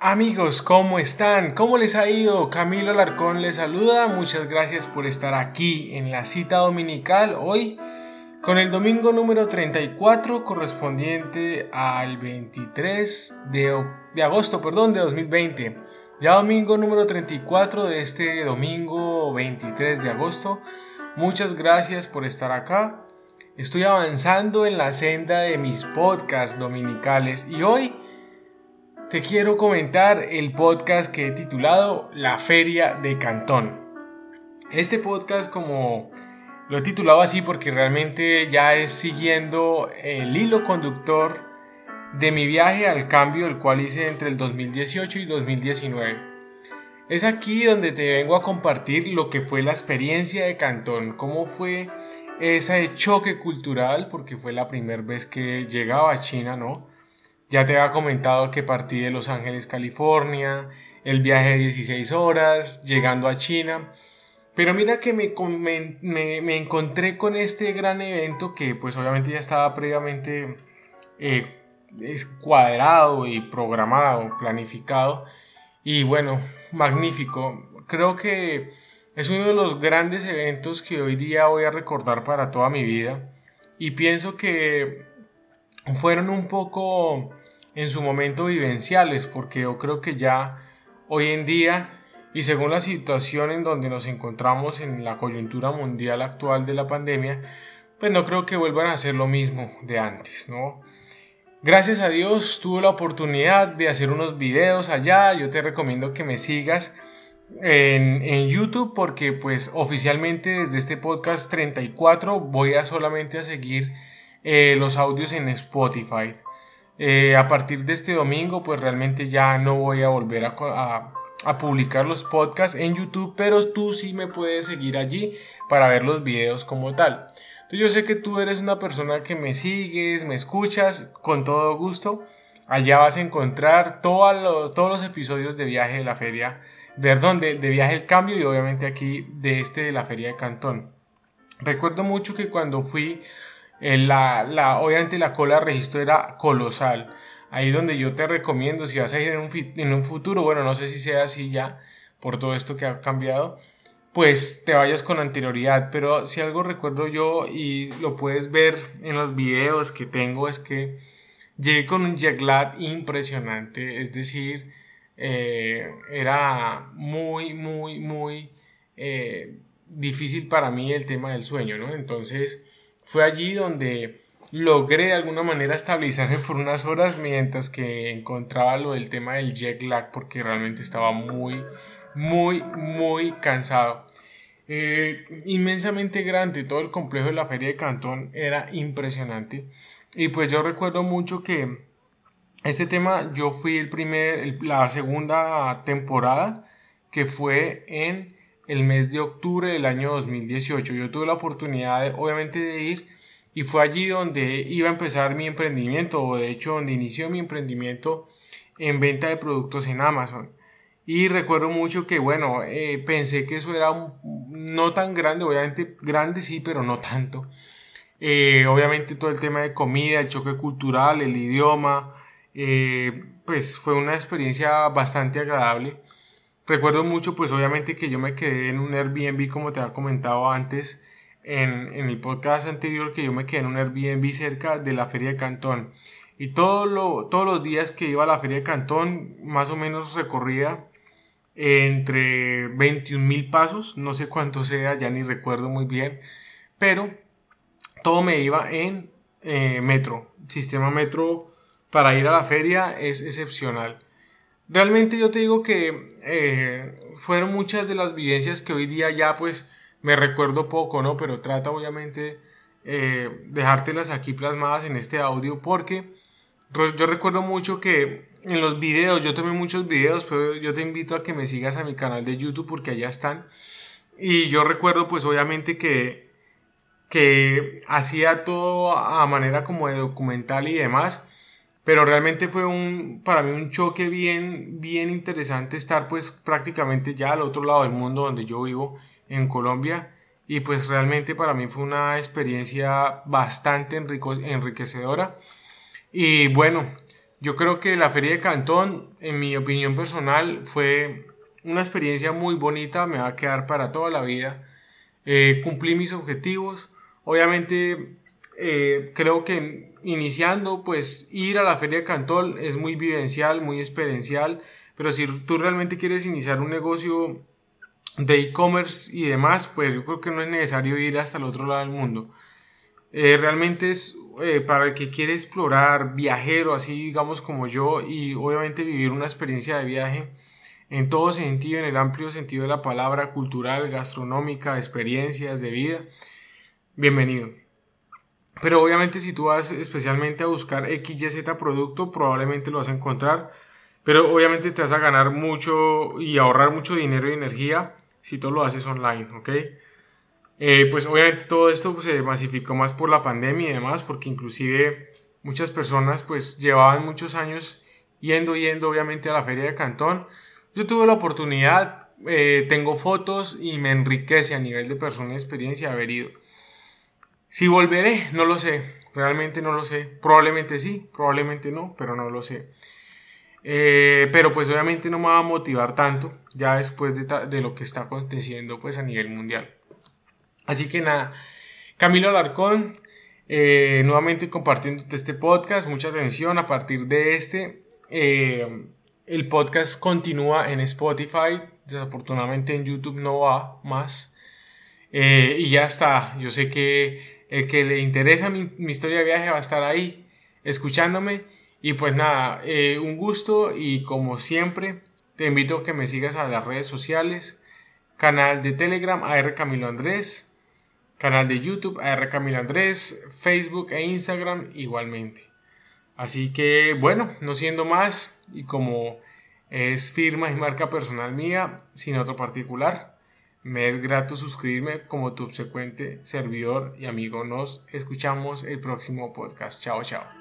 Amigos, ¿cómo están? ¿Cómo les ha ido? Camilo Alarcón les saluda. Muchas gracias por estar aquí en la cita dominical hoy con el domingo número 34 correspondiente al 23 de, de agosto perdón, de 2020. Ya domingo número 34 de este domingo 23 de agosto. Muchas gracias por estar acá. Estoy avanzando en la senda de mis podcasts dominicales y hoy te quiero comentar el podcast que he titulado La Feria de Cantón. Este podcast como lo he titulado así porque realmente ya es siguiendo el hilo conductor de mi viaje al cambio el cual hice entre el 2018 y 2019. Es aquí donde te vengo a compartir lo que fue la experiencia de Cantón, cómo fue ese choque cultural, porque fue la primera vez que llegaba a China, ¿no? Ya te había comentado que partí de Los Ángeles, California, el viaje de 16 horas, llegando a China. Pero mira que me, me, encontré con este gran evento que pues obviamente ya estaba previamente eh, cuadrado y programado, planificado. Y bueno, magnífico. Creo que es uno de los grandes eventos que hoy día voy a recordar para toda mi vida. Y pienso que fueron un poco en su momento vivenciales, porque yo creo que ya hoy en día y según la situación en donde nos encontramos en la coyuntura mundial actual de la pandemia, pues no creo que vuelvan a hacer lo mismo de antes, ¿no? Gracias a Dios tuve la oportunidad de hacer unos videos allá, yo te recomiendo que me sigas en, YouTube porque pues oficialmente desde este podcast 34 voy a solamente a seguir eh, los audios en Spotify. Eh, a partir de este domingo, pues realmente ya no voy a volver a, publicar los podcasts en YouTube, pero tú sí me puedes seguir allí para ver los videos como tal. Yo sé que tú eres una persona que me sigues, me escuchas con todo gusto. Allá vas a encontrar todos los, episodios de Viaje de la Feria, perdón, de, Viaje el Cambio y obviamente aquí de este de la Feria de Cantón. Recuerdo mucho que cuando fui la, la, obviamente la cola de registro era colosal. Ahí donde yo te recomiendo, si vas a ir en un, en un futuro, bueno, no sé si sea así ya, por todo esto que ha cambiado, pues te vayas con anterioridad. Pero si algo recuerdo yo y lo puedes ver en los videos que tengo, es que llegué con un jet impresionante. Es decir, eh, era muy, muy, muy eh, difícil para mí el tema del sueño, ¿no? Entonces fue allí donde logré de alguna manera estabilizarme por unas horas mientras que encontraba lo del tema del jet lag porque realmente estaba muy, muy, muy cansado. Eh, inmensamente grande, todo el complejo de la feria de Cantón era impresionante. Y pues yo recuerdo mucho que este tema yo fui el primer, la segunda temporada que fue en el mes de octubre del año 2018. Yo tuve la oportunidad, de, obviamente, de ir y fue allí donde iba a empezar mi emprendimiento, o de hecho donde inició mi emprendimiento en venta de productos en Amazon. Y recuerdo mucho que, bueno, eh, pensé que eso era no tan grande, obviamente grande sí, pero no tanto. Eh, obviamente todo el tema de comida, el choque cultural, el idioma, eh, pues fue una experiencia bastante agradable. Recuerdo mucho, pues obviamente que yo me quedé en un Airbnb, como te había comentado antes en, el podcast anterior, que yo me quedé en un Airbnb cerca de la Feria de Cantón. Y todos los días que iba a la Feria de Cantón, más o menos recorría entre 21 mil pasos, no sé cuánto sea, ya ni recuerdo muy bien, pero todo me iba en eh, metro. sistema metro para ir a la feria es excepcional. Realmente yo te digo que eh, fueron muchas de las vivencias que hoy día ya pues me recuerdo poco, ¿no? Pero trata obviamente eh, dejártelas aquí plasmadas en este audio porque yo recuerdo mucho que en los videos, yo tomé muchos videos, pero yo te invito a que me sigas a mi canal de YouTube porque allá están. Y yo recuerdo pues obviamente que, que hacía todo a manera como de documental y demás pero realmente fue un, para mí un choque bien, bien interesante estar pues prácticamente ya al otro lado del mundo donde yo vivo, en Colombia, y pues realmente para mí fue una experiencia bastante enriquecedora. Y bueno, Yo creo que la Feria de Cantón, en mi opinión personal, fue una experiencia muy bonita, me va a quedar para toda la vida. Eh, cumplí mis objetivos. Obviamente, eh, creo que iniciando, pues ir a la Feria de Cantón es muy vivencial, muy experiencial. Pero si tú realmente quieres iniciar un negocio de e-commerce y demás, pues yo creo que no es necesario ir hasta el otro lado del mundo. Eh, realmente es eh, para el que quiere explorar, viajero, así digamos como yo, y obviamente vivir una experiencia de viaje en todo sentido, en el amplio sentido de la palabra, cultural, gastronómica, experiencias de vida, bienvenido. Pero obviamente si tú vas especialmente a buscar XYZ producto, probablemente lo vas a encontrar, pero obviamente te vas a ganar mucho y ahorrar mucho dinero y energía si tú lo haces online. Eh, pues obviamente todo esto pues, se masificó más por la pandemia y demás, porque inclusive muchas personas pues llevaban muchos años yendo, yendo obviamente a la feria de Cantón. Yo tuve la oportunidad, eh, tengo fotos y me enriquece a nivel de persona y experiencia haber ido. Si volveré, no lo sé, realmente no lo sé. Probablemente sí, probablemente no, pero no lo sé. Eh, pero pues obviamente no me va a motivar tanto ya después de, lo que está aconteciendo pues a nivel mundial. Así que nada, Camilo Alarcón, eh, nuevamente compartiendo este podcast, mucha atención a partir de este. Eh, el podcast continúa en Spotify, desafortunadamente en YouTube no va más. Y ya está, yo sé que el que le interesa mi, historia de viaje va a estar ahí escuchándome. Y pues nada, un gusto y como siempre te invito a que me sigas a las redes sociales, canal de Telegram, AR Camilo Andrés Canal de YouTube, AR Camilo Andrés, Facebook e Instagram igualmente. Así que bueno, no siendo más, y como es firma y marca personal mía, sin otro particular, me es grato suscribirme como tu subsecuente servidor y amigo. Nos escuchamos el próximo podcast. Chao, chao.